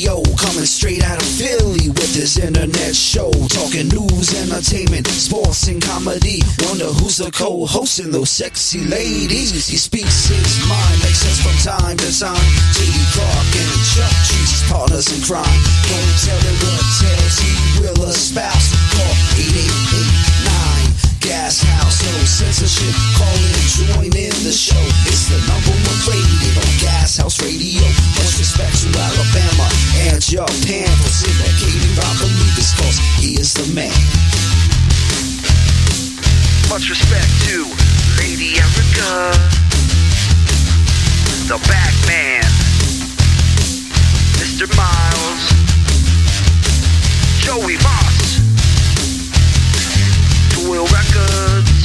Radio, coming straight out of Philly with this internet show. Talking news, entertainment, sports, and comedy. Wonder who's the co-hosting those sexy ladies. He speaks his mind, makes sense from time to time. J.D. Clark and Chuck Jesus partners in crime. Don't tell him what tales he will espouse. Call 8889 Gas House, no censorship. Call in, join in the show. It's the number one rated on Gas House Radio. Much respect to Alabama and Japan for syndicating our believers, cause he is the man. Much respect to Lady Erica, the back man, Mr. Miles, Joey Voss, Toil Records,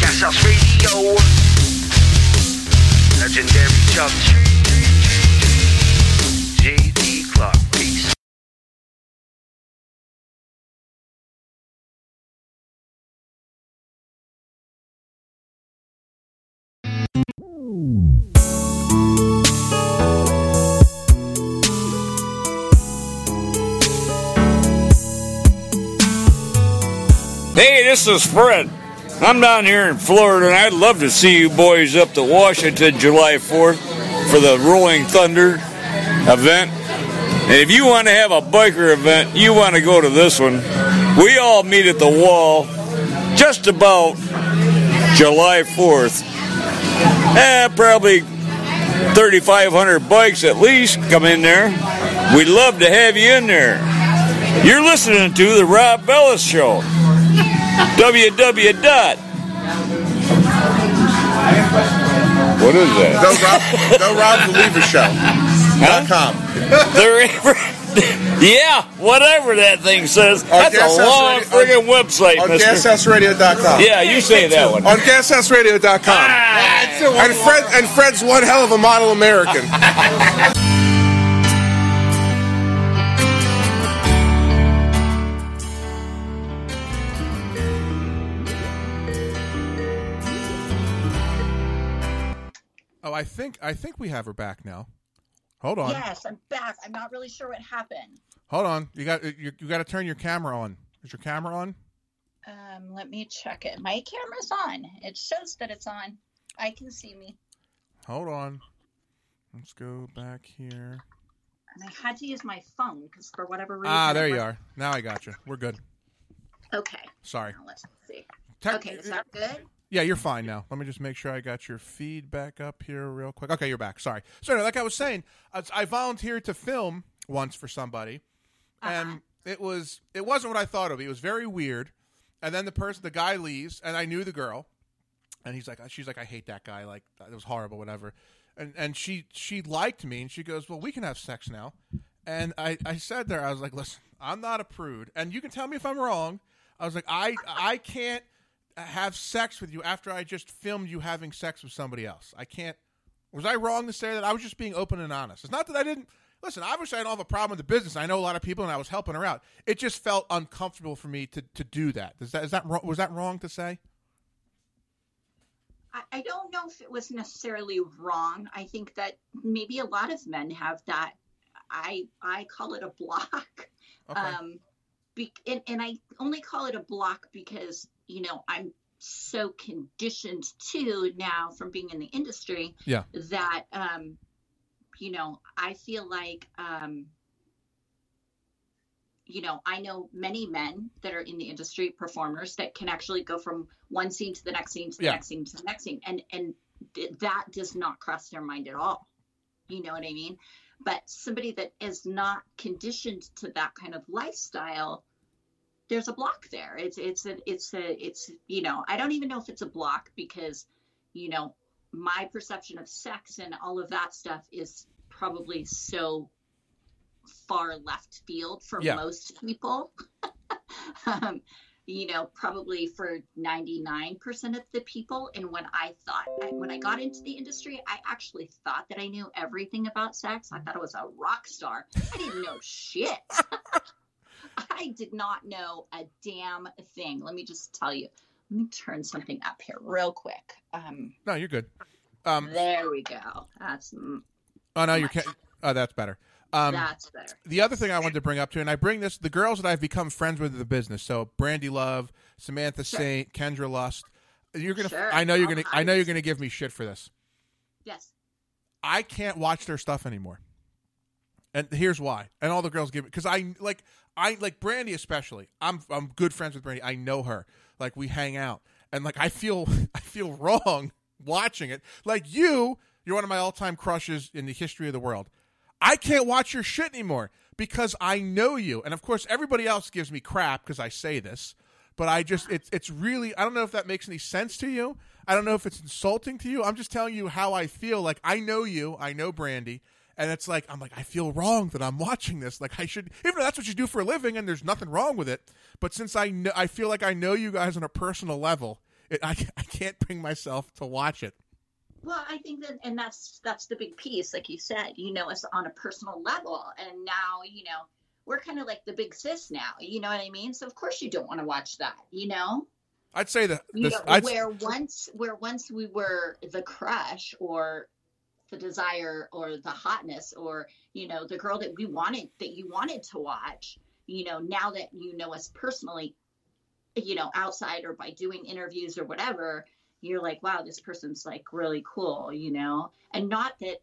Gas House Radio, legendary Chuck J.D. Clark. This is Fred. I'm down here in Florida, and I'd love to see you boys up to Washington July 4th for the Rolling Thunder event. And if you want to have a biker event, you want to go to this one. We all meet at the wall just about July 4th. Eh, probably 3,500 bikes at least come in there. We'd love to have you in there. You're listening to the Rob Bellis Show. Www. dot. What is that? No Rob, no Rob the Lever Show. Dot com. There, yeah, whatever that thing says. On That's Gas a House long Radio- friggin' website, On mister. GasHouseRadio.com. Yeah, you say that one. On GasHouseRadio.com. Ah, and Fred and Fred's one hell of a model American. I think I think we have her back now. Hold on. Yes, I'm back. I'm not really sure what happened. Hold on. You got you, you got to turn your camera on. Is your camera on? Um, let me check it. My camera's on. It shows that it's on. I can see me. Hold on. Let's go back here. And I had to use my phone because for whatever reason. Ah, there you are. Now I got you. We're good. Okay. Sorry. Now let's see. Tech- okay, is that good? Yeah, you're fine now. Let me just make sure I got your feed back up here real quick. Okay, you're back. Sorry. So, like I was saying, I I volunteered to film once for somebody, uh-huh. and it was it wasn't what I thought of. It was very weird. And then the person, the guy leaves, and I knew the girl, and he's like, uh, she's like, I hate that guy. Like it was horrible, whatever. And and she she liked me, and she goes, well, we can have sex now. And I I said there, I was like, listen, I'm not a prude, and you can tell me if I'm wrong. I was like, I I can't have sex with you after I just filmed you having sex with somebody else. I can't. Was I wrong to say that? I was just being open and honest. It's not that I didn't listen. Obviously, I don't have a problem with the business. I know a lot of people, and I was helping her out. It just felt uncomfortable for me to to do that. Is that is that? Was that wrong to say? I, I don't know if it was necessarily wrong. I think that maybe a lot of men have that. I I call it a block. Okay. Um, be, and, and I only call it a block because you know I'm so conditioned to now from being in the industry Yeah. that um, you know I feel like um, you know I know many men that are in the industry performers that can actually go from one scene to the next scene to the Yeah. next scene to the next scene and and th- that does not cross their mind at all you know what I mean but somebody that is not conditioned to that kind of lifestyle there's a block there it's it's a it's a it's you know i don't even know if it's a block because you know my perception of sex and all of that stuff is probably so far left field for Yeah. most people um, you know probably for 99% of the people and when i thought I, when i got into the industry i actually thought that i knew everything about sex i thought i was a rock star i didn't know shit I did not know a damn thing. Let me just tell you. Let me turn something up here real quick. Um, No, you're good. Um, there we go. That's oh no, your ca- oh that's better. Um, That's better. the other thing I wanted to bring up too, and I bring this the girls that I've become friends with in the business. So Brandy Love, Samantha Sure. Saint, Kendra Lust. You're gonna. Sure. I know you're All gonna. I know you're gonna give me shit for this. Yes. I can't watch their stuff anymore. And here's why. And all the girls give it because I like I like Brandy especially. I'm I'm good friends with Brandy. I know her. Like we hang out. And like I feel I feel wrong watching it. Like you, you're one of my all-time crushes in the history of the world. I can't watch your shit anymore because I know you. And of course everybody else gives me crap because I say this. But I just it's it's really I don't know if that makes any sense to you. I don't know if it's insulting to you. I'm just telling you how I feel. Like I know you, I know Brandy, and it's like I'm like I feel wrong that I'm watching this. Like I should, even though that's what you do for a living, and there's nothing wrong with it. But since I know, I feel like I know you guys on a personal level, it, I I can't bring myself to watch it. Well, I think that, and that's that's the big piece, like you said. You know us on a personal level, and now you know we're kind of like the big sis now. You know what I mean? So of course you don't want to watch that. You know, I'd say that you know I'd, where once where once we were the crush or the desire or the hotness or you know the girl that we wanted that you wanted to watch. You know, now that you know us personally, you know, outside or by doing interviews or whatever, you're like, wow, this person's like really cool, you know? And not that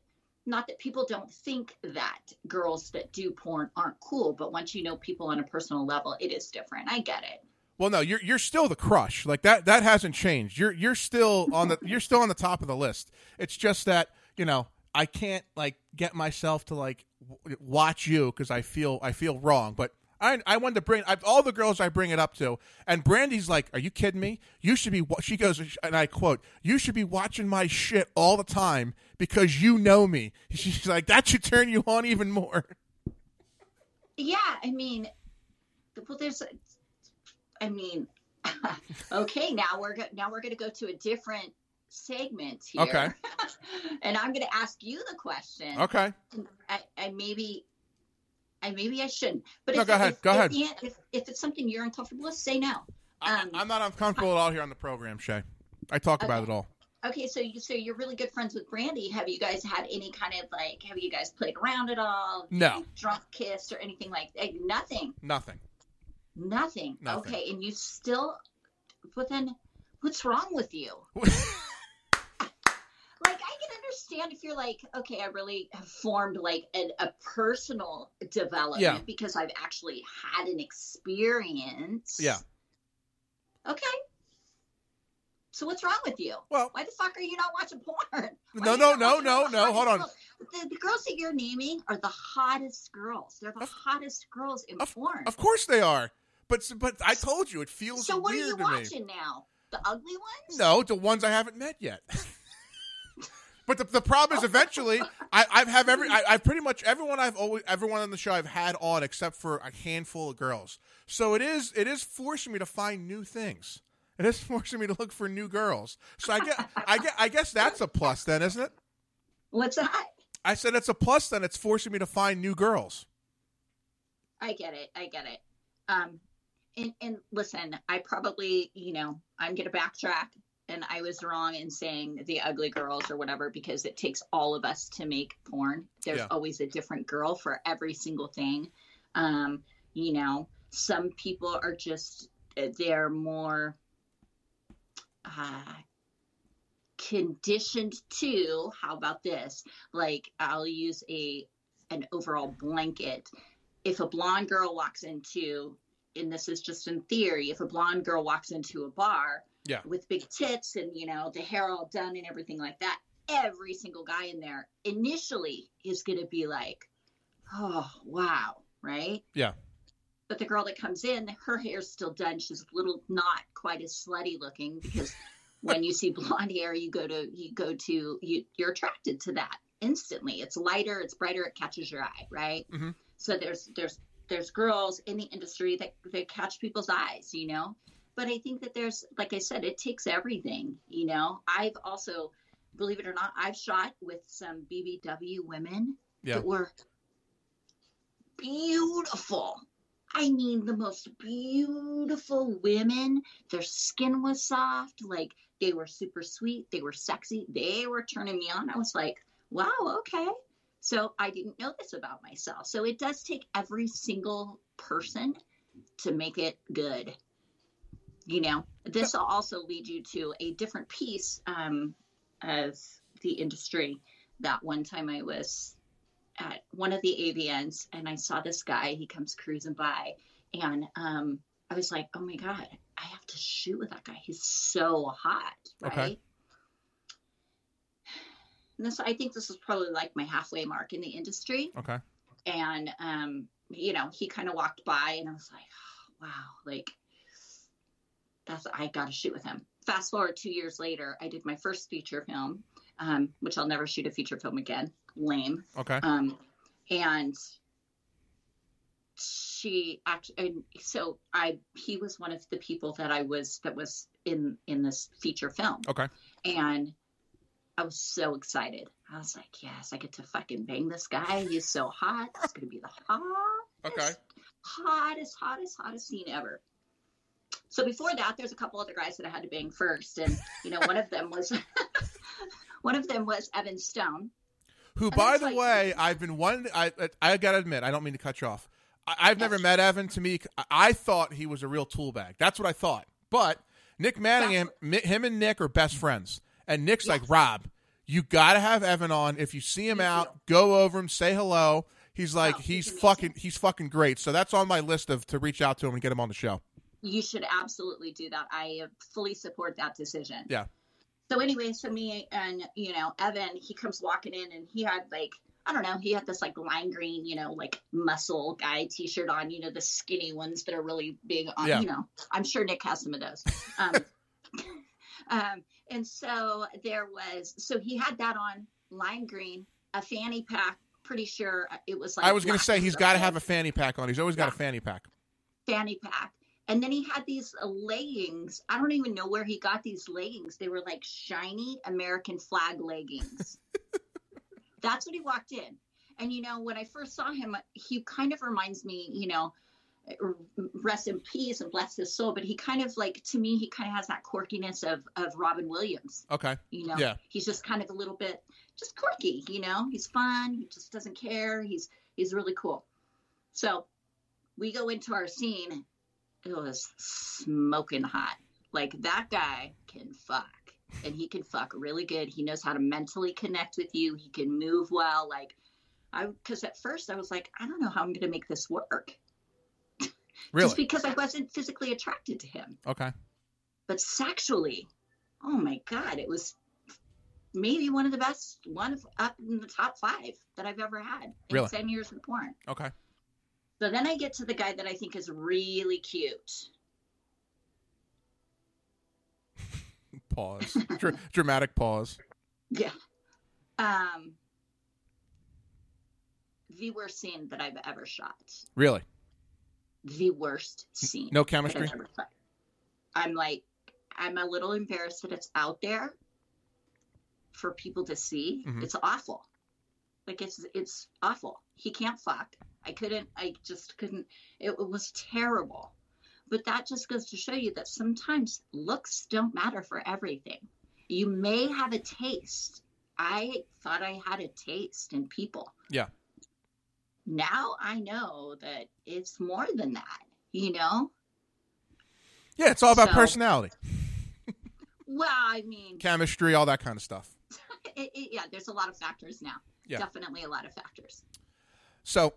not that people don't think that girls that do porn aren't cool, but once you know people on a personal level, it is different. I get it. well, no, you're you're still the crush. Like that that hasn't changed. You're you're still on the you're still on the top of the list. It's just that you know I can't like get myself to like w- watch you because I feel I feel wrong, but. I, I wanted to bring I, all the girls I bring it up to, and Brandy's like, "Are you kidding me? You should be." wa-" She goes, and I quote, "You should be watching my shit all the time because you know me." She's like, "That should turn you on even more." Yeah, I mean, well, there's, I mean, okay, now we're go- now we're going to go to a different segment here. Okay. and I'm going to ask you the question. Okay, I, I maybe, I maybe I shouldn't. But No, if, go ahead, If, go if ahead. If, if it's something you're uncomfortable with, say no. I, Um, I'm not uncomfortable at all here on the program, Shay. I talk about it all. Okay, so you so you're really good friends with Brandy. Have you guys had any kind of like? Have you guys played around at all? No. Drunk kiss or anything like? like nothing. Nothing. Nothing. Nothing. Okay, and you still, but then, what's wrong with you? Like, I can understand if you're like, okay, I really have formed like an, a personal development Yeah. because I've actually had an experience. Yeah. Okay. So what's wrong with you? Well, Why the fuck are you not watching porn? Why No, no, no, no, no, hold on. The, the girls that you're naming are the hottest girls. They're the Of- hottest girls in of, porn. of course they are. But but I told you it feels So what are you to me. watching now? The ugly ones? No, the ones I haven't met yet. But the, the problem is, eventually, I, I've have every, I, I've pretty much everyone I've always, everyone on the show I've had on except for a handful of girls. So it is, it is forcing me to find new things. It is forcing me to look for new girls. So I get, I get, I guess that's a plus then, isn't it? What's that? I said it's a plus then. It's forcing me to find new girls. I get it. I get it. Um, and and listen, I probably, you know, I'm gonna backtrack, and I was wrong in saying the ugly girls or whatever because it takes all of us to make porn. There's Yeah. always a different girl for every single thing. Um, you know, some people are just they're more uh, conditioned to. How about this? Like, I'll use a an overall blanket if a blonde girl walks into and this is just in theory if a blonde girl walks into a bar Yeah. with big tits and you know the hair all done and everything like that every single guy in there initially is going to be like oh wow right Yeah. but the girl that comes in her hair's still done she's a little not quite as slutty looking because when you see blonde hair you go to you go to you, you're attracted to that instantly it's lighter it's brighter it catches your eye right Mhm. so there's there's there's girls in the industry that that catch people's eyes you know but i think that there's like i said it takes everything you know i've also believe it or not i've shot with some bbw women Yeah. that were beautiful I mean, the most beautiful women. Their skin was soft. Like, they were super sweet. They were sexy. They were turning me on. I was like, wow, okay. So I didn't know this about myself. So it does take every single person to make it good. You know, this will also lead you to a different piece um, of the industry. That one time I was at one of the AVNs and I saw this guy, he comes cruising by, and um, I was like, oh my God, I have to shoot with that guy. He's so hot, right? Okay. And this, I think this is probably like my halfway mark in the industry. Okay. And, um, you know, he kind of walked by and I was like, wow, like that's, I got to shoot with him. Fast forward two years later, I did my first feature film, um, which I'll never shoot a feature film again. Lame. Okay. Um, and she actually, and so I, he was one of the people that I was, that was in, in this feature film. Okay. And I was so excited. I was like, yes, I get to fucking bang this guy. He's so hot. It's going to be the hottest, Okay. hottest, hottest, hottest scene ever. So before that, there's a couple other guys that I had to bang first. And, you know, one of them was, one of them was Evan Stone. Who, And by the like- way, I've been one. I I gotta admit, I don't mean to cut you off. I, I've never met Evan. To me, I- thought he was a real tool bag. That's what I thought. But Nick Manningham, him and Nick are best friends, and Nick's like Rob. You gotta have Evan on. If you see him You out, go over him, say hello. He's oh, like Oh, he's, he's fucking he's fucking great. So that's on my list of to reach out to him and get him on the show. You should absolutely do that. I fully support that decision. Yeah. So anyway, so me and you know Evan, he comes walking in and he had like I don't know, he had this like lime green, you know, like muscle guy T-shirt on, you know, the skinny ones that are really big on, Yeah. you know. I'm sure Nick has some of those. Um, um, and so there was, so he had that on lime green, a fanny pack. Pretty sure it was like I was gonna say he's got to have a fanny pack on. He's always got a fanny pack. fanny pack. And then he had these leggings. I don't even know where he got these leggings. They were like shiny American flag leggings. That's what he walked in. And you know, when I first saw him, he kind of reminds me, you know, rest in peace and bless his soul. But he kind of like to me, he kind of has that quirkiness of of Robin Williams. Okay. You know, Yeah. he's just kind of a little bit just quirky. You know, he's fun. He just doesn't care. He's he's really cool. So we go into our scene. It was smoking hot. Like that guy can fuck, and he can fuck really good. He knows how to mentally connect with you. He can move well. Like I, because at first I was like, I don't know how I'm going to make this work, Really? just because I wasn't physically attracted to him Okay. but sexually, oh my god, it was maybe one of the best, one of up in the top five that I've ever had in Really? ten years of porn. Okay. So then I get to the guy that I think is really cute. Pause. Dr- dramatic pause. Yeah. Um, the worst scene that I've ever shot. Really? The worst scene. No chemistry. I'm like, I'm a little embarrassed that it's out there for people to see. Mhm. It's awful. Like it's it's awful. He can't fuck. I couldn't. I just couldn't. It, it was terrible. But that just goes to show you that sometimes looks don't matter for everything. You may have a taste. I thought I had a taste in people. Yeah. Now I know that it's more than that. You know. Yeah, it's all about So- personality, Well, I mean, chemistry, all that kind of stuff. it, it, yeah, there's a lot of factors now. Yeah. Definitely a lot of factors. So,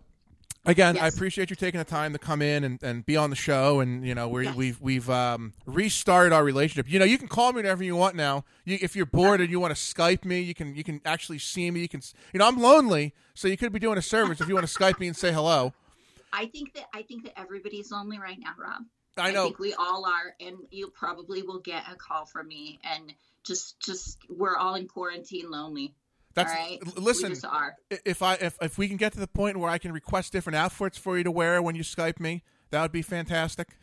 again, I appreciate you taking the time to come in and, and be on the show. And you know, we, Yes. we've we've um, restarted our relationship. You know, you can call me whenever you want now. You, if you're bored and you want to Skype me, you can you can actually see me. You can, you know, I'm lonely, so you could be doing a service if you want to Skype me and say hello. I think that I think that everybody's lonely right now, Rob. I know. think we all are, and you probably will get a call from me. And just, just we're all in quarantine, lonely. That's right. listen. we just are. if I if, if we can get to the point where I can request different outfits for you to wear when you Skype me, that would be fantastic.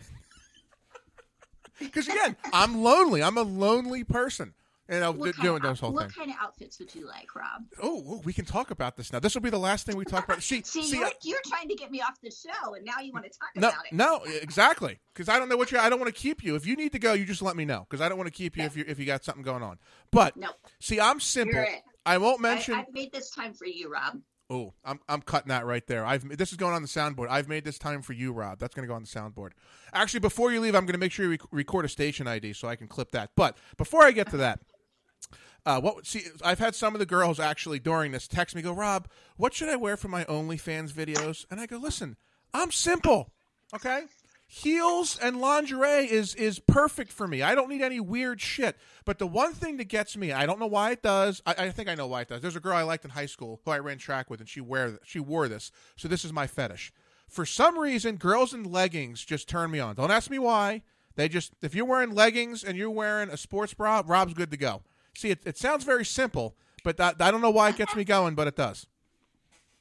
Because again, I'm lonely. I'm a lonely person, and I'm What, kind doing of, those whole what things. kind of outfits would you like, Rob? Oh, oh, we can talk about this now. This will be the last thing we talk about. See, See, see, you're, I- you're trying to get me off the show, and now you want to talk no, about it. no, exactly. Because I don't know what you. I don't want to keep you. If you need to go, you just let me know. Because I don't want to keep you if you if you got something going on. But No. see, I'm simple. I won't I, mention. I've made this time for you, Rob. Oh, I'm I'm cutting that right there. I've this is going on the soundboard. I've made this time for you, Rob. That's going to go on the soundboard. Actually, before you leave, I'm going to make sure you rec- record a station ID so I can clip that. But before I get to that, uh, what? See, I've had some of the girls actually during this text me go, Rob, what should I wear for my OnlyFans videos? And I go, listen, I'm simple, okay. Heels and lingerie is is perfect for me. I don't need any weird shit. But the one thing that gets me, I don't know why it does. I, I think I know why it does. There's a girl I liked in high school who I ran track with, and she wear she wore this. So this is my fetish. For some reason, girls in leggings just turn me on. Don't ask me why. They just if you're wearing leggings and you're wearing a sports bra, Rob's good to go. See, it, it sounds very simple, but that, I don't know why it gets me going, but it does.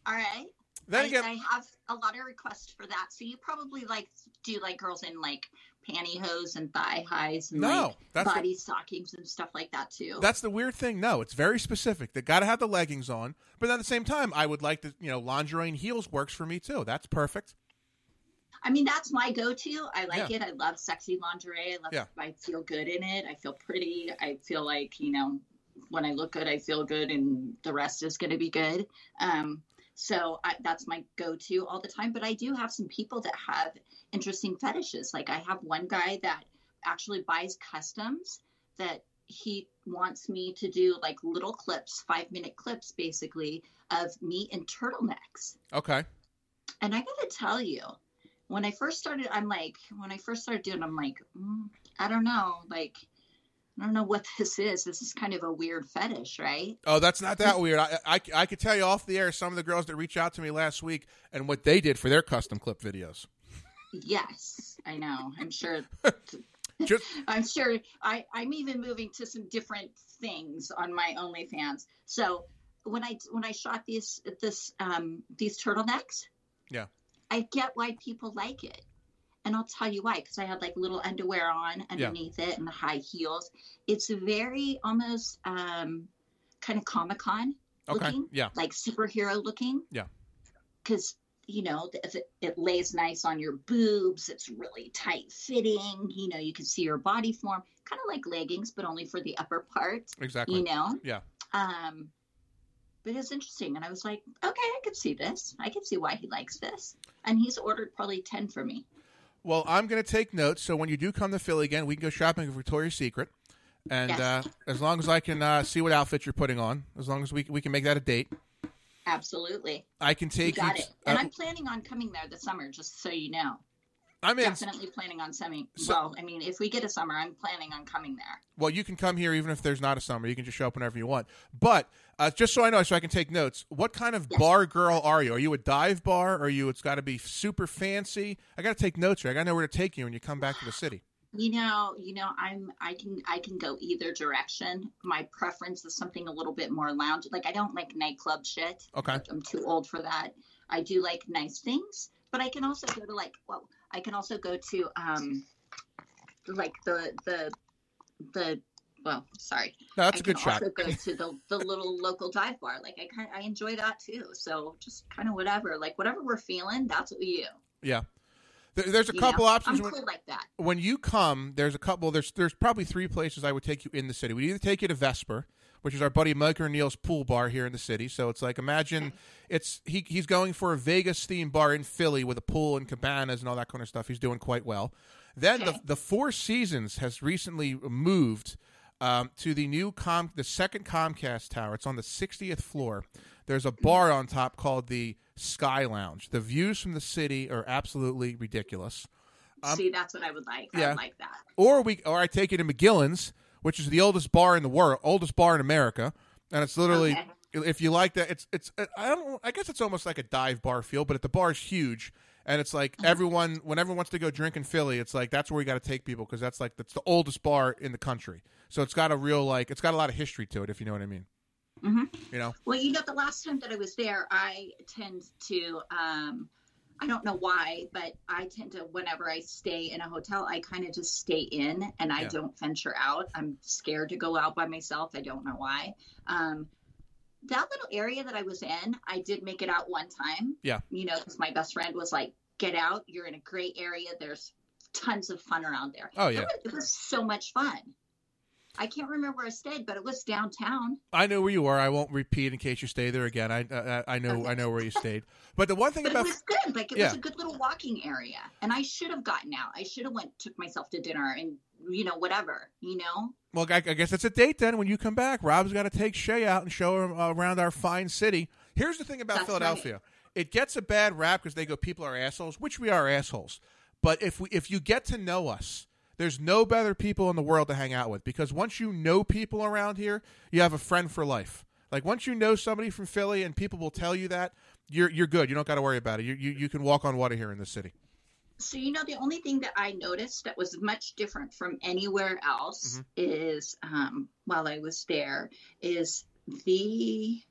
All right. Then I, again, I have a lot of requests for that. So you probably like do like girls in like pantyhose and thigh highs and No, like that's the- body stockings and stuff like that too. That's the weird thing. No, it's very specific. They got to have the leggings on, but at the same time, I would like to, you know, lingerie and heels works for me too. That's perfect. I mean, that's my go-to. I like Yeah. it. I love sexy lingerie. I love. Yeah. I feel good in it. I feel pretty. I feel like you know, when I look good, I feel good, and the rest is going to be good. Um, so I, that's my go-to all the time. But I do have some people that have interesting fetishes. Like I have one guy that actually buys customs that he wants me to do like little clips, five-minute clips, basically of me in turtlenecks. Okay. And I gotta tell you, when I first started, I'm like, when I first started doing, it, I'm like, mm, I don't know, like, I don't know what this is. This is kind of a weird fetish, right? Oh, that's not that weird. I, I, I could tell you off the air some of the girls that reached out to me last week and what they did for their custom clip videos. Yes, I know. I'm sure. Just I'm sure. I I'm even moving to some different things on my OnlyFans. So when I when I shot these this um these turtlenecks, Yeah. I get why people like it. And I'll tell you why, because I had like little underwear on underneath it and the high heels. It's very almost um, kind of Comic Con okay. looking, Yeah. like superhero looking. Yeah. Because you know if it, it lays nice on your boobs, it's really tight fitting. You know, you can see your body form, kind of like leggings, but only for the upper part. Exactly. You know. Yeah. Um, but it's interesting, and I was like, okay, I could see this. I could see why he likes this, and he's ordered probably ten for me. Well, I'm going to take notes. So when you do come to Philly again, we can go shopping at Victoria's Secret. And Yes. uh, as long as I can uh, see what outfit you're putting on, as long as we, we can make that a date, Absolutely. I can You take got you. it. And uh, I'm planning on coming there this summer, just so you know. I'm in. Definitely planning on summer. So- well, I mean, if we get a summer, I'm planning on coming there. Well, you can come here even if there's not a summer. You can just show up whenever you want. But uh, just so I know, so I can take notes. What kind of Yes. bar girl are you? Are you a dive bar? Are you? It's got to be super fancy. I got to take notes here. I got to know where to take you when you come back to the city. You know, you know, I'm I can I can go either direction. My preference is something a little bit more lounge. Like I don't like nightclub shit. Okay. I'm too old for that. I do like nice things, but I can also go to like well, I can also go to um like the the the well, sorry. No, that's I a good can shot. also go to the, the little local dive bar. Like I kind I enjoy that too. So just kind of whatever, like whatever we're feeling, that's what we do. Yeah. There, there's a you couple know? options. I'm when- cool like that. when you come, there's a couple. There's there's probably three places I would take you in the city. We either take you to Vesper, which is our buddy Mike Neal's pool bar here in the city. So it's like imagine it's he he's going for a Vegas themed bar in Philly with a pool and cabanas and all that kind of stuff. He's doing quite well. Then the Okay. the Four Seasons has recently moved um, to the new com the second Comcast tower. It's on the 60th floor. There's a bar on top called the Sky Lounge. The views from the city are absolutely ridiculous. See, that's what I would like. Yeah. would like that. or we or I take you to McGillin's, which is the oldest bar in the world, oldest bar in America, and it's literally Okay. if you like that, it's it's I don't I guess it's almost like a dive bar feel, but the bar is huge. And it's like Mm-hmm. everyone, when everyone wants to go drink in Philly, it's like that's where we got to take people because that's like that's the oldest bar in the country. So it's got a real like it's got a lot of history to it, if you know what I mean. Mhm. You know, Well, you know, the last time that I was there, I tend to, um, I don't know why, but I tend to, whenever I stay in a hotel, I kind of just stay in and I Yeah. don't venture out. I'm scared to go out by myself. I don't know why. Um, that little area that I was in, I did make it out one time. Yeah. You know, because my best friend was like, get out. You're in a great area. There's tons of fun around there. Oh, yeah. was- It was so much fun. I can't remember where I stayed, but it was downtown. I know where you were. I won't repeat in case you stay there again. I I, I know I know where you stayed. But the one thing But about it was good. Like it Yeah. was a good little walking area, and I should have gotten out. I should have went took myself to dinner and you know whatever. You know, well, I, I guess it's a date then. When you come back, Rob's got to take Shay out and show her uh, around our fine city. Here's the thing about That's Philadelphia: it gets a bad rap because they go, "People are assholes," which we are assholes. But if we if you get to know us, there's no better people in the world to hang out with because once you know people around here, you have a friend for life. Like once you know somebody from Philly and people will tell you that, you're you're good. You don't got to worry about it. You, you you can walk on water here in the city. so you know the only thing that I noticed that was much different from anywhere else Mm-hmm. is um, while I was there is the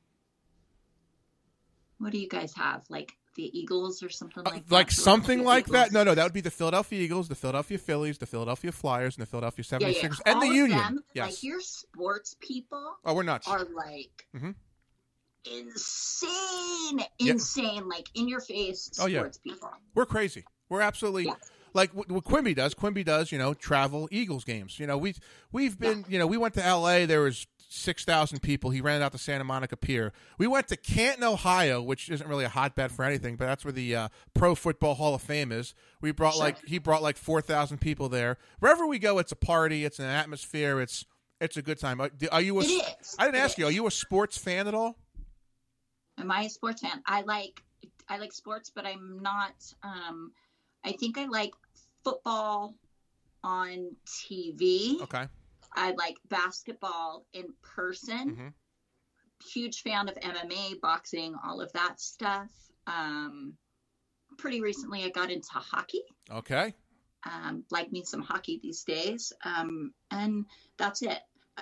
what do you guys have like the Eagles or something Uh, like that? like something Philadelphia like that. No, no, that would be the Philadelphia Eagles, the Philadelphia Phillies, the Philadelphia Flyers, and the Philadelphia Yeah, 76ers, yeah. and All the Union. them, yes. Like your sports people oh, we're nuts. are like Mhm. insane, Yeah. insane, like in your face Oh, yeah. people. We're crazy. We're absolutely Yeah. like what, Quimby does. Quimby does, you know, travel Eagles games. You know, we we've been, you know, we went to L.A. There was six thousand people. He ran out the Santa Monica Pier. We went to Canton, Ohio, which isn't really a hotbed for anything, but that's where the uh, Pro Football Hall of Fame is. We brought Sure. like he brought like four thousand people there. Wherever we go, it's a party. It's an atmosphere. It's it's a good time. Are are you a? Is. I didn't It ask you. Are you a sports fan at all? Am I a sports fan? I like I like sports, but I'm not. Um, I think I like football on TV. Okay. I like basketball in person. Mhm. Huge fan of MMA, boxing, all of that stuff. Um, pretty recently, I got into hockey. Okay. um, like me some hockey these days. Um, and that's it.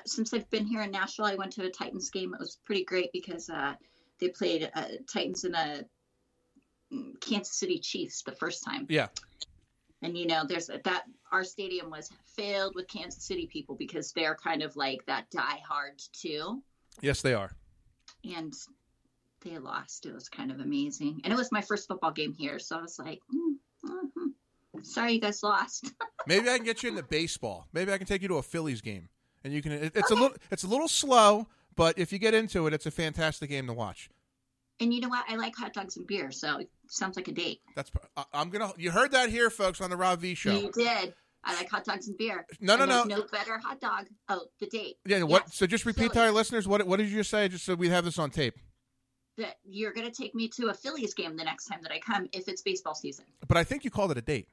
Since I've been here in Nashville, I went to a Titans game. It was pretty great because uh, they played uh, Titans in a mm, Kansas City Chiefs the first time. Yeah. And you know, there's that our stadium was filled with Kansas City people because they're kind of like that die hard too. Yes, they are. And they lost. It was kind of amazing. And it was my first football game here, so I was like, mm, mhm. sorry you guys lost. Maybe I can get you into baseball. Maybe I can take you to a Phillies game, and you can. It, it's a little. It's a little slow, but if you get into it, it's a fantastic game to watch. And you know what? I like hot dogs and beer, so sounds like a date. That's. I'm gonna. You heard that here, folks, on the Rob V show. You did. I like hot dogs and beer. No, no, no. No better hot dog. Oh, the date. Yeah. What? Yes. So just repeat to our listeners what. What did you just say? Just so we have this on tape. That you're going to take me to a Phillies game the next time that I come if it's baseball season. But I think you called it a date.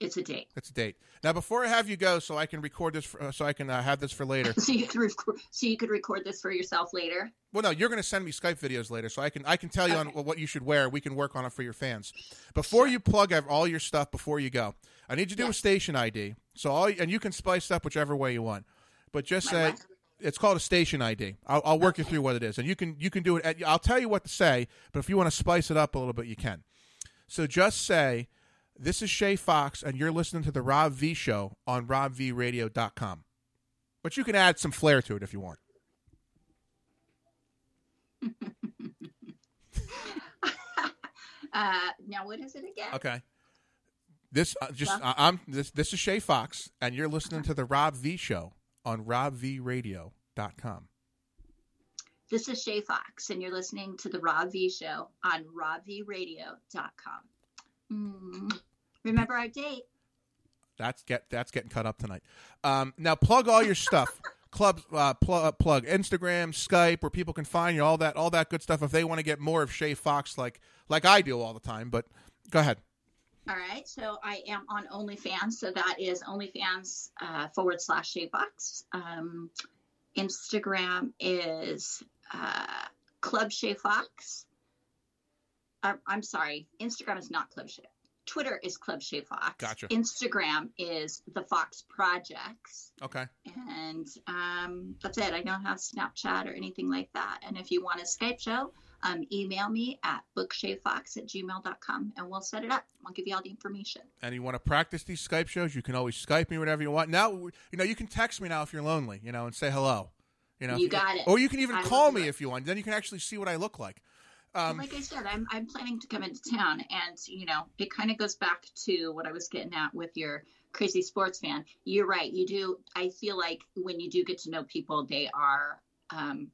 It's a date. It's a date. Now, before I have you go, so I can record this, for, uh, so I can uh, have this for later. So you can record, so you could record this for yourself later. Well, no, you're going to send me Skype videos later, so I can I can tell you Okay. on what you should wear. We can work on it for your fans. Before you plug all your stuff, before you go, I need you to do a station ID. So all and you can spice up whichever way you want, but just My say what? it's called a station ID. I'll, I'll work you through what it is, and you can you can do it. At, I'll tell you what to say, but if you want to spice it up a little bit, you can. So just say, "This is Shay Fox, and you're listening to the Rob V Show on RobVRadio.com." But you can add some flair to it if you want. Uh, now what is it again? Okay. This uh, just Well- uh, I'm this this is Shay Fox, and you're listening to the Rob V Show on RobVRadio.com. This is Shay Fox, and you're listening to the Rob V Show on RobVRadio.com. Mm. Remember our date. That's get that's getting cut up tonight. Um, now plug all your stuff. Clubs, uh, pl- uh, plug Instagram, Skype, where people can find you, all that, all that good stuff. If they want to get more of Shay Fox, like like I do all the time, but go ahead. All right, so I am on OnlyFans, so that is OnlyFans uh, forward slash ShayFox. Um, Instagram is uh, Club ShayFox. Fox. I'm sorry, Instagram is not Club Shay. Twitter is Club ShayFox. Gotcha. Instagram is the Fox Projects, Okay. and um, that's it. I don't have Snapchat or anything like that. And if you want a Skype show, um, email me at bookshayfox at gmail.com and we'll set it up. I'll give you all the information. and you want to practice these Skype shows, you can always Skype me whatever you want. Now, you know, you can text me now if you're lonely, you know, and say hello. You know, You got it. Or you can even I call me it. if you want. Then you can actually see what I look like. Um, like I said, I'm, I'm planning to come into town, and you know, it kind of goes back to what I was getting at with your crazy sports fan. You're right. You do. I feel like when you do get to know people, they are. Um,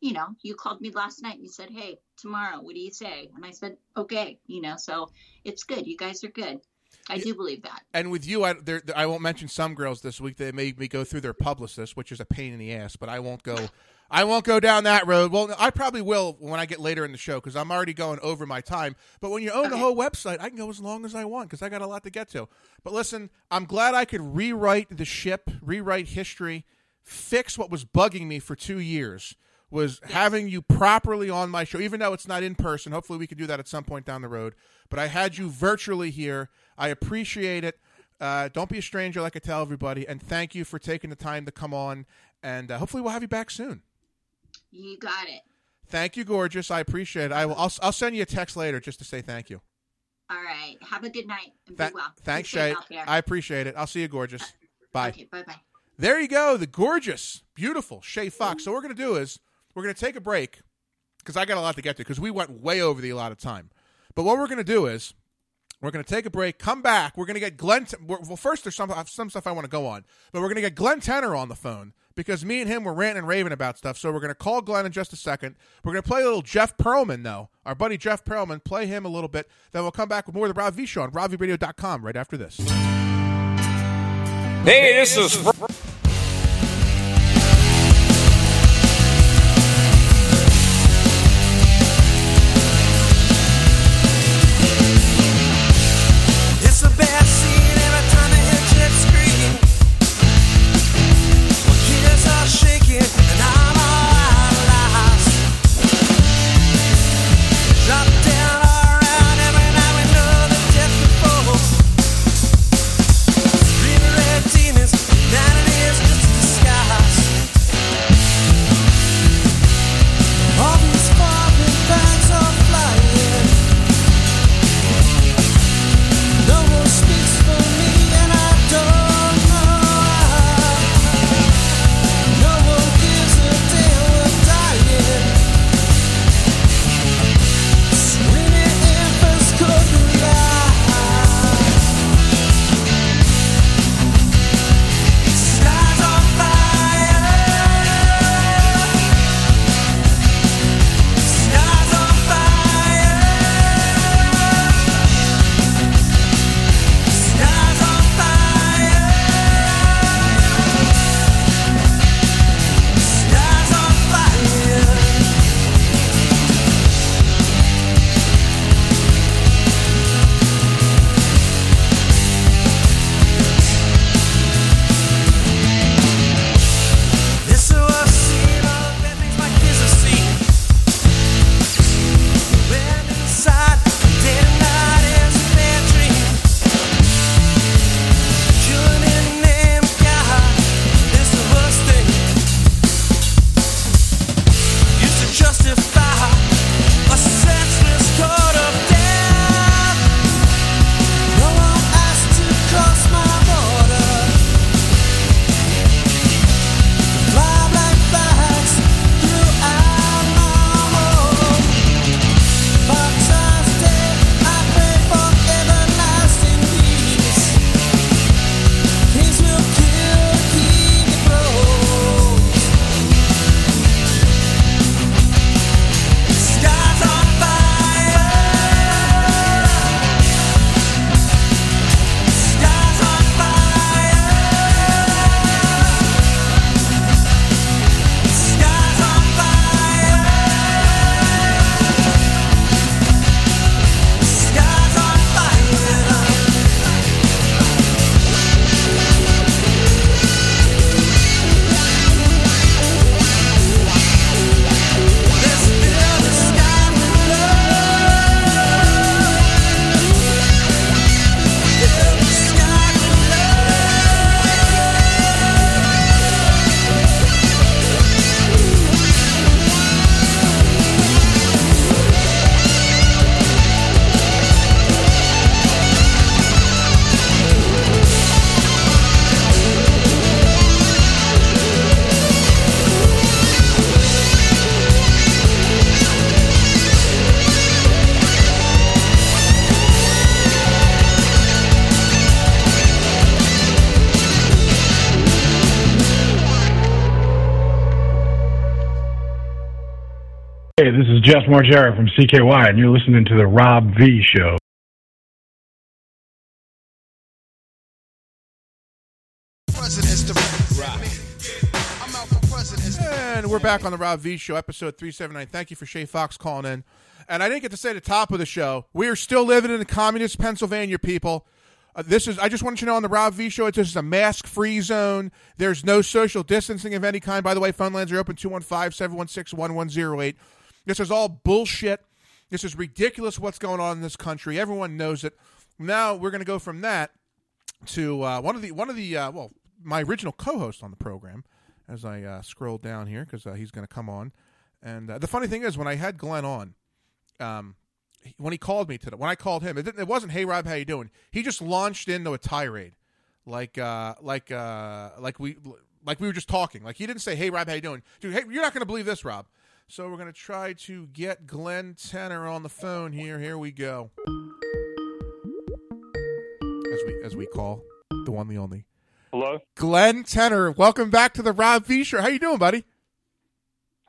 you know, you called me last night and you said, "Hey, tomorrow, what do you say?" And I said, "Okay." You know, so it's good. You guys are good. I do believe that. And with you, I, there, I won't mention some girls this week. They made me go through their publicist, which is a pain in the ass. But I won't go. I won't go down that road. Well, I probably will when I get later in the show because I'm already going over my time. But when you own the whole website, I can go as long as I want because I got a lot to get to. But listen, I'm glad I could rewrite the ship, rewrite history, fix what was bugging me for two years. Was having you properly on my show, even though it's not in person. Hopefully, we can do that at some point down the road. But I had you virtually here. I appreciate it. Uh, don't be a stranger, like I tell everybody. And thank you for taking the time to come on. And uh, hopefully, we'll have you back soon. You got it. Thank you, gorgeous. I appreciate it. I will. I'll, I'll send you a text later just to say thank you. All right. Have a good night and Tha- be well. thanks, Shay. I appreciate it. I'll see you, gorgeous. Uh, Bye. Okay. Bye. Bye. There you go. The gorgeous, beautiful Shay Fox. So what we're going to do is we're going to take a break because I got a lot to get to because we went way over the allotted time. But what we're going to do is we're going to take a break, come back. We're going to get Glenn. T- well, first there's some some stuff I want to go on, but we're going to get Glenn Tenner on the phone because me and him were ranting and raving about stuff. So we're going to call Glenn in just a second. We're going to play a little Jeff Perlman though, our buddy Jeff Perlman. Play him a little bit. Then we'll come back with more of the Rob V Show on RobVRadio.com right after this. Hey, this is. Hey, this is Jess Margera from CKY, and you're listening to the Rob V Show. And we're back on the Rob V Show, episode 379. Thank you for Shay Fox calling in. And I didn't get to say the top of the show, we are still living in the communist Pennsylvania, people. Uh, this is, I just want you to know on the Rob V Show, this is a mask free zone. There's no social distancing of any kind. By the way, phone lines are open 215 716 1108. This is all bullshit. This is ridiculous what's going on in this country. Everyone knows it. Now we're going to go from that to uh, one of the one of the uh, well, my original co-host on the program. As I uh, scroll down here, because uh, he's going to come on. And uh, the funny thing is, when I had Glenn on, um, when he called me today, when I called him, it, it wasn't "Hey Rob, how you doing?" He just launched into a tirade, like uh, like like we like we were just talking. Like he didn't say, "Hey Rob, how you doing?" Dude, hey, you're not going to believe this, Rob. So we're going to try to get Glenn Tenner on the phone here. Here we go. As we as we call the one, the only. Hello. Glenn Tenner, welcome back to the Rob V Show. How you doing, buddy?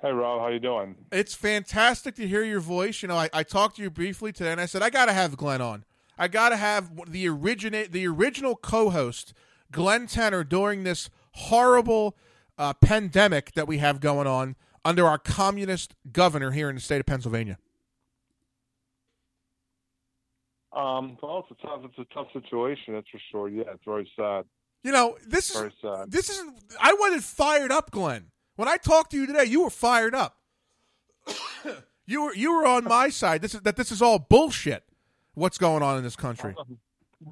Hey Rob, how you doing? It's fantastic to hear your voice. You know, I, I talked to you briefly today, and I said I got to have Glenn on. I got to have the originate, the original co-host, Glenn Tenner, during this horrible uh, pandemic that we have going on under our communist governor here in the state of Pennsylvania. Um, well, it's a tough, it's a tough situation. That's for sure. Yeah, it's very sad. You know, this is Very sad. this isn't. I wasn't fired up, Glenn. When I talked to you today, you were fired up. you were you were on my side. This is that this is all bullshit. What's going on in this country?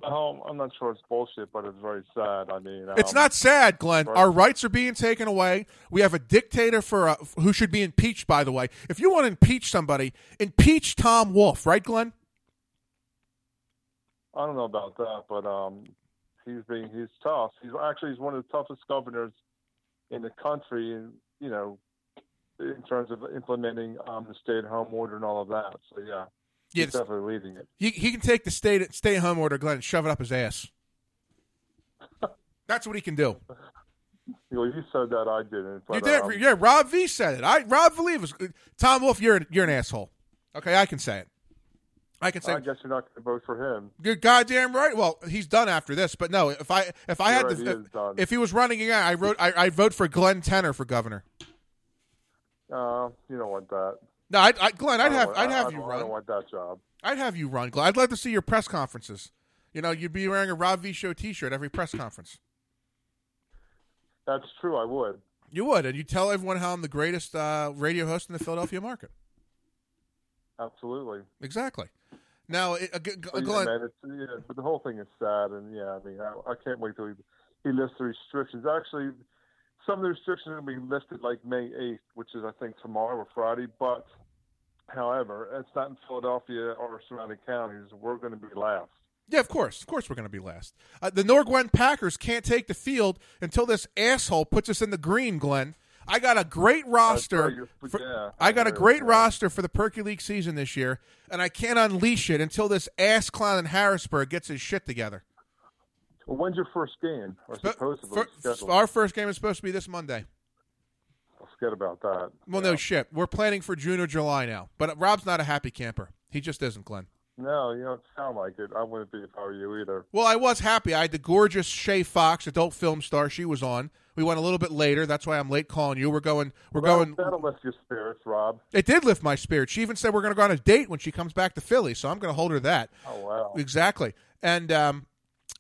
No, I'm not sure it's bullshit, but it's very sad. I mean, It's um, not sad, Glenn. right. Our rights are being taken away. We have a dictator for uh, who should be impeached. By the way, if you want to impeach somebody, impeach Tom Wolf, right, Glenn? I don't know about that, but um, he's being he's tough. He's actually he's one of the toughest governors in the country, and you know, in terms of implementing um, the stay-at-home order and all of that. So yeah, Yeah, he's definitely leading it. He he can take the stay stay home order, Glenn, and shove it up his ass. That's what he can do. Well, you said that I didn't. You did, um, yeah. Rob V said it. I Rob V was Tom Wolf. You're an, you're an asshole. Okay, I can say it. I can say I guess you're not going to vote for him. you're goddamn right. Well, he's done after this, but no. If I if I He had already to, if, if he was running again, I wrote I I vote for Glenn Tenner for governor. Uh, you don't want that. No, I, I Glenn, I'd have want- I'd have you don't- I don't want that job. I'd have you run, Glenn. I'd love to see your press conferences. You know, you'd be wearing a Rob V Show T-shirt every press conference. That's true. I would. You would, and you tell everyone how I'm the greatest uh, radio host in the Philadelphia market. Absolutely. Exactly. Now, it, uh, G- G- yeah, Glenn, yeah, but the whole thing is sad, and yeah, I mean, I, I can't wait till he, he lifts the restrictions. Actually, some of the restrictions are going to be lifted like May 8th, which is I think tomorrow or Friday. But, however, it's not in Philadelphia or surrounding counties. We're going to be last. Yeah, of course. Of course we're going to be last. Uh, the Norgwen Packers can't take the field until this asshole puts us in the green, Glenn. I got a great roster. you're- for- yeah, I got a great roster for the Perky League season this year, and I can't unleash it until this ass clown in Harrisburg gets his shit together. Well, when's your first game? Or supposedly our first game is supposed to be this Monday. Forget about that. Well, no shit. We're planning for June or July now. But Rob's not a happy camper. He just isn't, Glenn. No, you don't sound like it. I wouldn't be if I were you either. Well, I was happy. I had the gorgeous Shay Fox, adult film star. She was on. We went a little bit later. That's why I'm late calling you. We're going. We're Well, going. That'll lift your spirits, Rob. It did lift my spirit. She even said we're going to go on a date when she comes back to Philly. So I'm going to hold her that. Oh wow. Exactly. And um,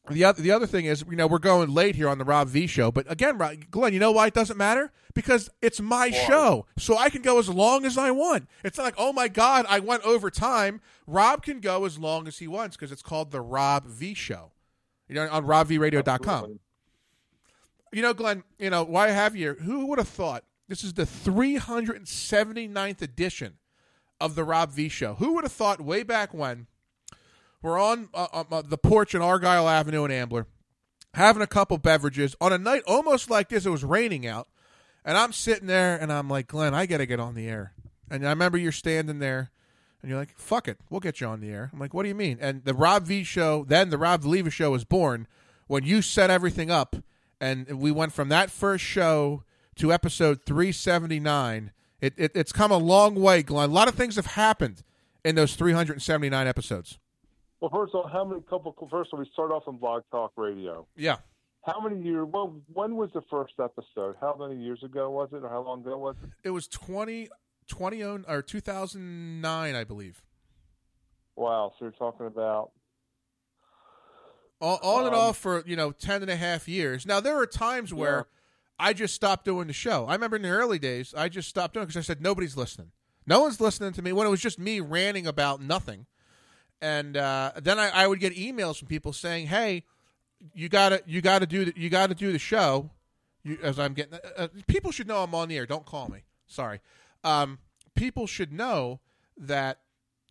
the other the other thing is, you know, we're going late here on the Rob V show. But again, Glenn, you know why it doesn't matter? Because it's my show, so I can go as long as I want. It's not like, oh my God, I went over time. Rob can go as long as he wants because it's called the Rob V show. You know, on RobVRadio.com. Absolutely. You know, Glenn, you know, why I have you here? Who would have thought this is the 379th edition of the Rob V Show? Who would have thought way back when we're on uh, uh, uh, the porch in Argyle Avenue in Ambler, having a couple beverages on a night almost like this, it was raining out, and I'm sitting there and I'm like, Glenn, I got to get on the air. And I remember you're standing there. And you're like, fuck it, we'll get you on the air. I'm like, what do you mean? And the Rob V show, then the Rob Leva show was born when you set everything up, and we went from that first show to episode 379 It, it it's come a long way, Glenn. A lot of things have happened in those 379 episodes. Well, first of all, how many couple? First of all, we start off on Blog Talk Radio. Yeah. How many years? Well, when was the first episode? How many years ago was it, or how long ago was it? It was 20, 20 own- or 2009, I believe. Wow. So you're talking about On, on and Um, off for, you know, 10 and a half years. Now, there are times where I just stopped doing the show. I remember in the early days, I just stopped doing it because I said, nobody's listening. No one's listening to me when it was just me ranting about nothing. And uh, then I, I would get emails from people saying, "Hey, you gotta you gotta do the, you gotta do the show." You, as I'm getting, uh, uh, people should know I'm on the air. Don't call me. Sorry. Um, people should know that.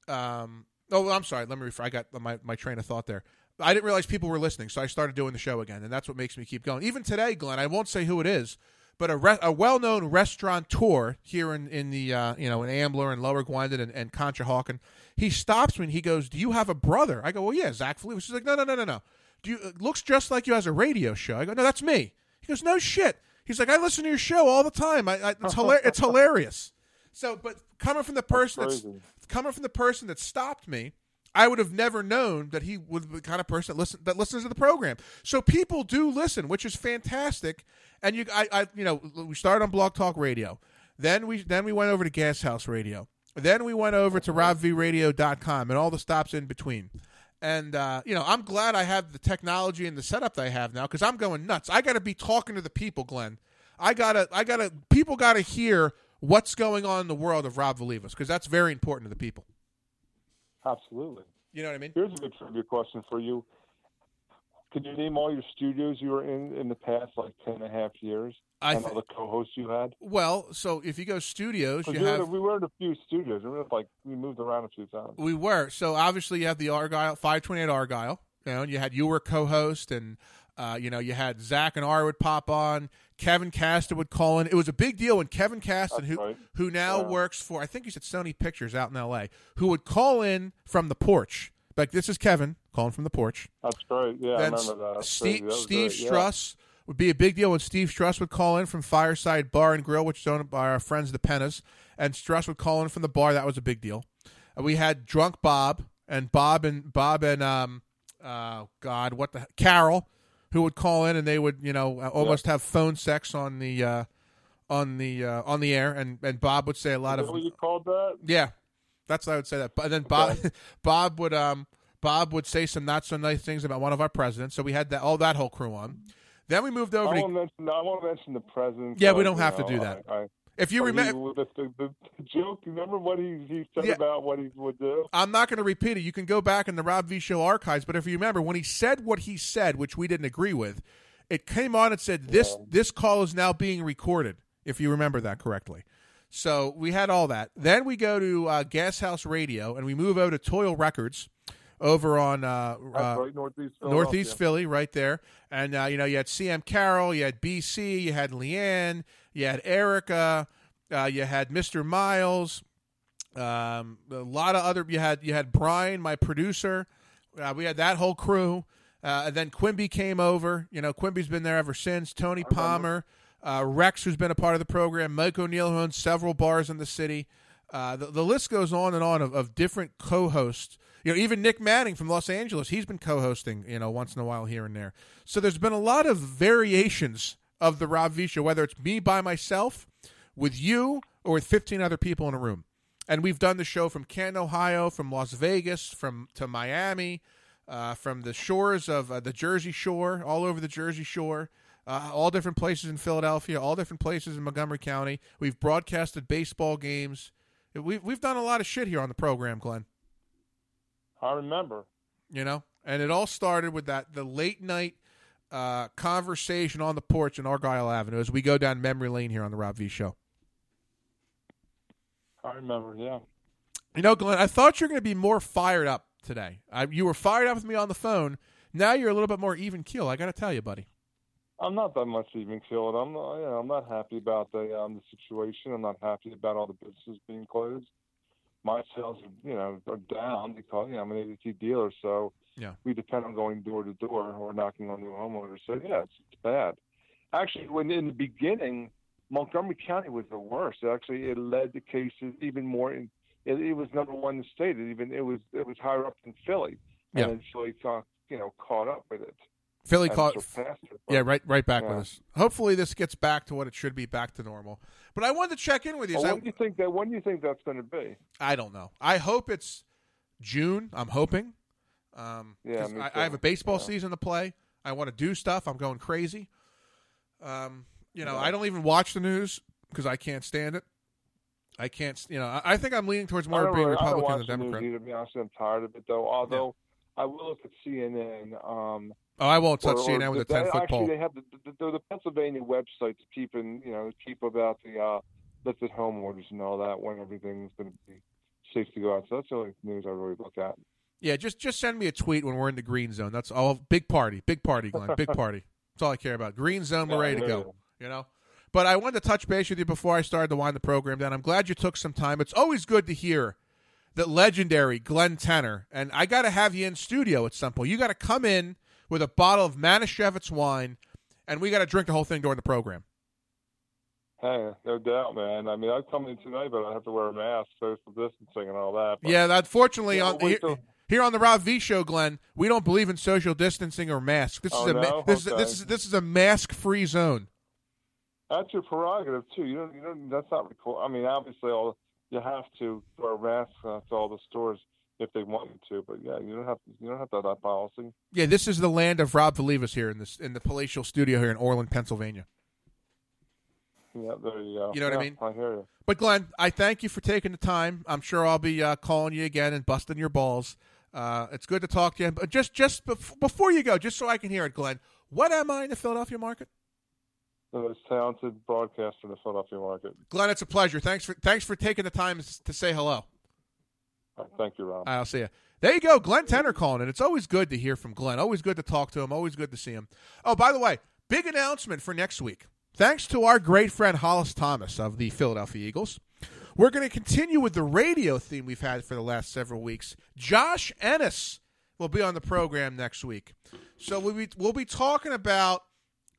Um, oh, I'm sorry. Let me. Refer, I got my my train of thought there. I didn't realize people were listening, so I started doing the show again, and that's what makes me keep going. Even today, Glenn, I won't say who it is, but a, re- a well-known restaurateur here in in the uh, you know in Ambler and Lower Gwynedd and, and Conshohocken, he stops me and he goes, "Do you have a brother?" I go, "Well, yeah, Zach Fleet." She's like, "No, no, no, no, no. Do you looks just like you as a radio show?" I go, "No, that's me." He goes, "No shit." He's like, "I listen to your show all the time. I, I, it's hilar- It's hilarious." So, but coming from the person that's, crazy. coming from the person that stopped me, I would have never known that he was the kind of person that listen that listens to the program. So people do listen, which is fantastic. And you, I, I, you know, we started on Blog Talk Radio, then we then we went over to Gas House Radio, then we went over to RobVRadio.com and all the stops in between. And uh, you know, I'm glad I have the technology and the setup that I have now because I'm going nuts. I got to be talking to the people, Glenn. I gotta, I gotta, people gotta hear what's going on in the world of Rob Valivas because that's very important to the people. Absolutely. You know what I mean? Here's a good trivia question for you. Could you name all your studios you were in in the past like ten and a half years? I and all the co-hosts you had. Well, so if you go studios, you have we were in a few studios. We were like we moved around a few times. we were so obviously you have the Argyle five twenty eight Argyle. You know, and you had you were co-host, and uh, you know you had Zach and R would pop on. Kevin Caston would call in. It was a big deal when Kevin Caston, who right. who now Yeah. works for I think he's at Sony Pictures out in L.A., who would call in from the porch. Like this is Kevin calling from the porch. That's great. Yeah, I remember that. Steve. That Steve great, yeah. Struss would be a big deal when Steve Struss would call in from Fireside Bar and Grill, which is owned by our friends the Pennas, and Struss would call in from the bar. That was a big deal. Uh, we had Drunk Bob and Bob and Bob and um, uh, God, what the Carol, who would call in and they would you know uh, almost have phone sex on the uh, on the uh, on the air, and and Bob would say a lot Is of what you called that? yeah, that's what I would say that. And then Bob, Bob would um, Bob would say some not so nice things about one of our presidents. So we had that all that whole crew on. Then we moved over I to. won't mention. I won't mention the president. Yeah, we don't have to do that. I, I, If you remember, the, the, the joke. Remember what he he said Yeah. about what he would do. I'm not going to repeat it. You can go back in the Rob V Show archives. But if you remember, when he said what he said, which we didn't agree with, it came on and said this this call is now being recorded. If you remember that correctly. So we had all that. Then we go to uh, Gas House Radio, and we move over to Toil Records over on uh, uh, right, Northeast. Northeast Philly, right there. And uh, you know, you had CM Carroll, you had BC, you had Leanne, you had Erica, uh, you had Mr. Miles, um, a lot of other. You had you had Brian, my producer. Uh, we had that whole crew. Uh, and then Quimby came over. You know, Quimby's been there ever since. Tony Palmer, uh, Rex, who's been a part of the program, Mike O'Neill, who owns several bars in the city. Uh, the, the list goes on and on of, of different co-hosts. You know, even Nick Manning from Los Angeles, he's been co-hosting. You know, once in a while here and there. So there's been a lot of variations of the Rob V Show, whether it's me by myself, with you, or with 15 other people in a room. And we've done the show from Canton, Ohio, from Las Vegas, from to Miami, uh, from the shores of uh, the Jersey Shore, all over the Jersey Shore, uh, all different places in Philadelphia, all different places in Montgomery County. We've broadcasted baseball games. We've we've done a lot of shit here on the program, Glenn. I remember. You know, and it all started with that the late night uh, conversation on the porch in Argyle Avenue as we go down memory lane here on the Rob V Show. I remember. Yeah. You know, Glenn, I thought you were going to be more fired up today. I, you were fired up with me on the phone. Now you're a little bit more even keel. I got to tell you, buddy. I'm not that much even killed. I'm not. You know, I'm not happy about the um the situation. I'm not happy about all the businesses being closed. My sales, are, you know, are down because you know I'm an ADT dealer, so Yeah. we depend on going door to door or knocking on new homeowners. So yeah, it's, it's bad. Actually, when in the beginning, Montgomery County was the worst. Actually, it led to cases even more. In, it, it was number one in the state. It even it was it was higher up than Philly, and Yeah. then Philly thought, you know caught up with it. Philly caught. Yeah, right, right back with us. Hopefully, this gets back to what it should be, back to normal. But I wanted to check in with you. Well, when do you think that? When do you think that's going to be? I, I don't know. I hope it's June. I'm hoping. Um, Yeah, I. I have a baseball Yeah. season to play. I want to do stuff. I'm going crazy. Um, you know, Yeah. I don't even watch the news because I can't stand it. I can't. You know, I, I think I'm leaning towards more being really- I Republican than the news Democrat. either, To be honest, I'm tired of it though. Although I will look at CNN. Um, Oh, I won't touch or- or CNN with a ten foot actually, pole. they have the, the, the, Pennsylvania website to keep in, you know, keep about the uh, lifted home orders and all that when everything's going to be safe to go out. So that's the only news I really look at. Yeah, just just send me a tweet when we're in the green zone. That's all. Big party, big party, Glenn. Big party. That's all I care about. Green zone, we're ready to go. You know. But I wanted to touch base with you before I started to wind the program down. I'm glad you took some time. It's always good to hear that legendary Glenn Tenner, and I got to have you in studio at some point. You got to come in with a bottle of Manischewitz wine, and we got to drink the whole thing during the program. Hey, no doubt, man. I mean, I'd come in tonight, but I have to wear a mask, social distancing, and all that. But, Yeah, unfortunately, Yeah, on here, till- here on the Rob V Show, Glenn, we don't believe in social distancing or masks. This Oh, is a no? this is this is this is a mask free zone. That's your prerogative too. You don't. You don't. That's not record. I mean, obviously, all you have to wear masks to all the stores if they want you to. But yeah, you don't have. You don't have to have that policy. Yeah, this is the land of Rob Valivas here in this in the palatial studio here in Oreland, Pennsylvania. Yeah, there you go. You know what I mean? I hear you. But Glenn, I thank you for taking the time. I'm sure I'll be uh, calling you again and busting your balls. Uh, it's good to talk to you. But just just bef- before you go, just so I can hear it, Glenn, what am I in the Philadelphia market? The most talented broadcaster in the Philadelphia market. Glenn, it's a pleasure. Thanks for thanks for taking the time to say hello. Right, thank you, Rob. I'll see you. There you go, Glenn Tenner calling it. It's always good to hear from Glenn. Always good to talk to him. Always good to see him. Oh, by the way, big announcement for next week. Thanks to our great friend Hollis Thomas of the Philadelphia Eagles, we're going to continue with the radio theme we've had for the last several weeks. Josh Ennis will be on the program next week, so we'll be we'll be talking about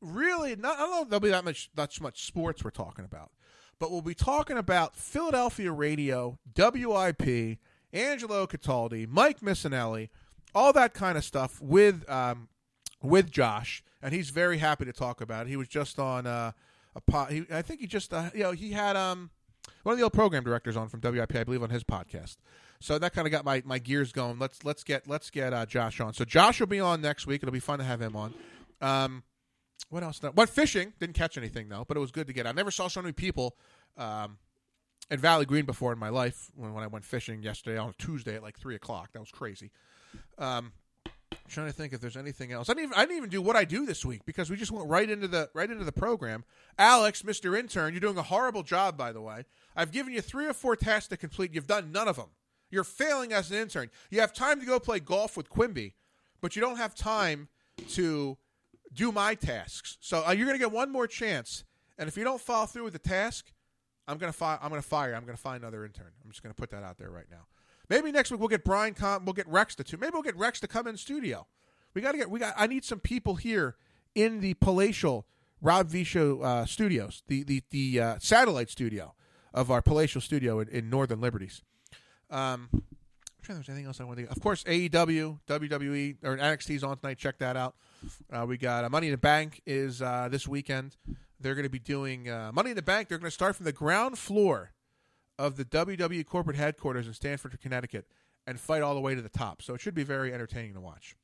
really not. I don't know if there'll be that much that much sports we're talking about, but we'll be talking about Philadelphia radio, WIP, Angelo Cataldi, Mike Missanelli, all that kind of stuff with um, with Josh, and he's very happy to talk about it. He was just on uh, a po- he, I think he just uh, you know he had um one of the old program directors on from WIP, I believe, on his podcast. So that kind of got my, my gears going. Let's let's get let's get uh, Josh on. So Josh will be on next week. It'll be fun to have him on. Um, what else? What fishing? Didn't catch anything though, but it was good to get. I never saw so many people um, at Valley Green before in my life. When, when I went fishing yesterday on a Tuesday at like three o'clock, that was crazy. Um, trying to think if there's anything else. I didn't even I didn't even do what I do this week because we just went right into the right into the program. Alex, Mr. Intern, you're doing a horrible job by the way. I've given you three or four tasks to complete. You've done none of them. You're failing as an intern. You have time to go play golf with Quimby, but you don't have time to do my tasks. So uh, you're going to get one more chance, and if you don't follow through with the task, I'm to fire. I'm to fire. I'm to find another intern. I'm just to put that out there right now. Maybe next week we'll get Brian. Com- we'll get Rex to. Maybe we'll get Rex to come in studio. We got to get. We got. I need some people here in the palatial Rob V Show uh, studios, the the the uh, satellite studio of our palatial studio in, in Northern Liberties. Um, I'm trying to think anything else I want to. Of course, AEW, WWE, or NXT's on tonight. Check that out. Uh, we got uh, Money in the Bank is uh, this weekend. They're going to be doing uh, Money in the Bank. They're going to start from the ground floor of the WWE corporate headquarters in Stamford, Connecticut, and fight all the way to the top. So it should be very entertaining to watch.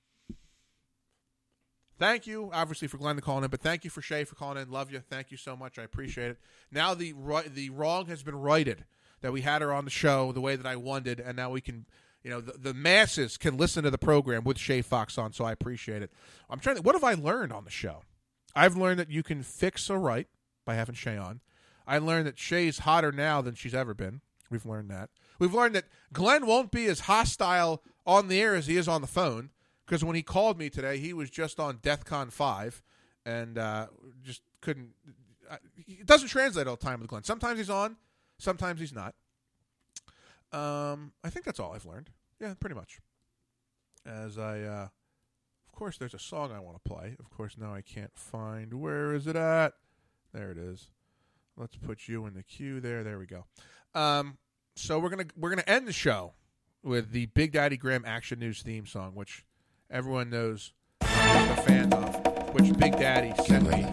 Thank you, obviously, for Glenn calling in, but thank you for Shay for calling in. Love you. Thank you so much. I appreciate it. Now the the wrong has been righted that we had her on the show the way that I wanted, and now we can, you know, the, the masses can listen to the program with Shay Fox on. So I appreciate it. I'm trying to. What have I learned on the show? I've learned that you can fix a right by having Shay on. I learned that Shay's hotter now than she's ever been. We've learned that. We've learned that Glenn won't be as hostile on the air as he is on the phone because when he called me today, he was just on DEF CON 5 and uh, just couldn't. It doesn't translate all the time with Glenn. Sometimes he's on, sometimes he's not. Um, I think that's all I've learned. Yeah, pretty much. As I, uh, of course, there's a song I want to play. Of course, now I can't find. Where is it at? There it is. Let's put you in the queue there. There we go. Um, so we're gonna we're gonna end the show with the Big Daddy Graham Action News theme song, which everyone knows I'm a fan of, which Big Daddy sent me.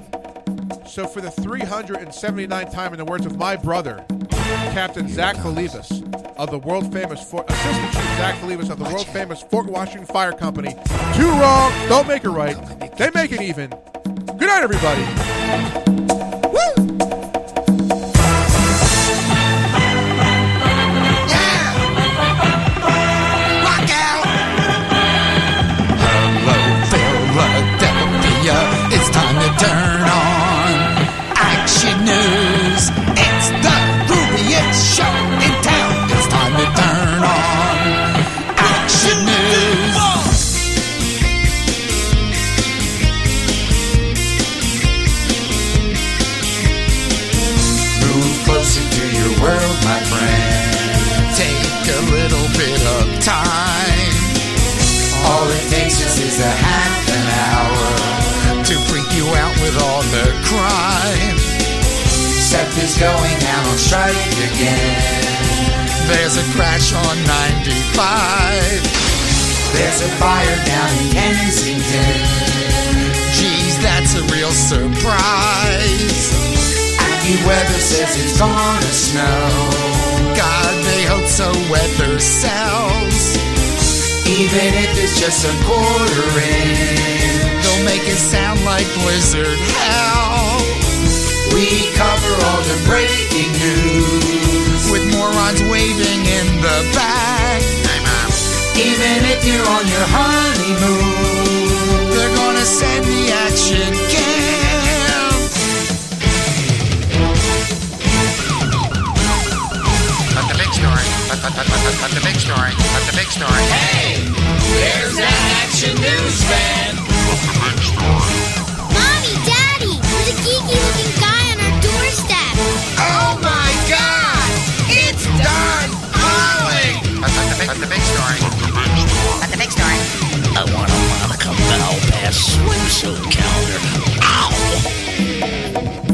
So for the 379th time, in the words of my brother, Captain Zach Belivas of the world famous Fort, Assistant Chief Zach Belivas of the world famous Fort Washington Fire Company. Two wrong, don't make it right. They make it even. Good night, everybody. Going out on strike again. There's a crash on 95. There's a fire down in Kensington. Geez, that's a real surprise. AccuWeather says it's gonna snow. God, they hope so weather sells. Even if it's just a quarter inch, they'll make it sound like blizzard hell. We we're breaking news. With morons waving in the back. Even if you're on your honeymoon, they're gonna send the action camp. But the big story, but, but, but, but, but the big story, but the big story. Hey, there's that action news fan. But the big story. Mommy, Daddy, the geeky looking But the big story. But the big story. I want a Monica Malpass swimsuit calendar. Ow!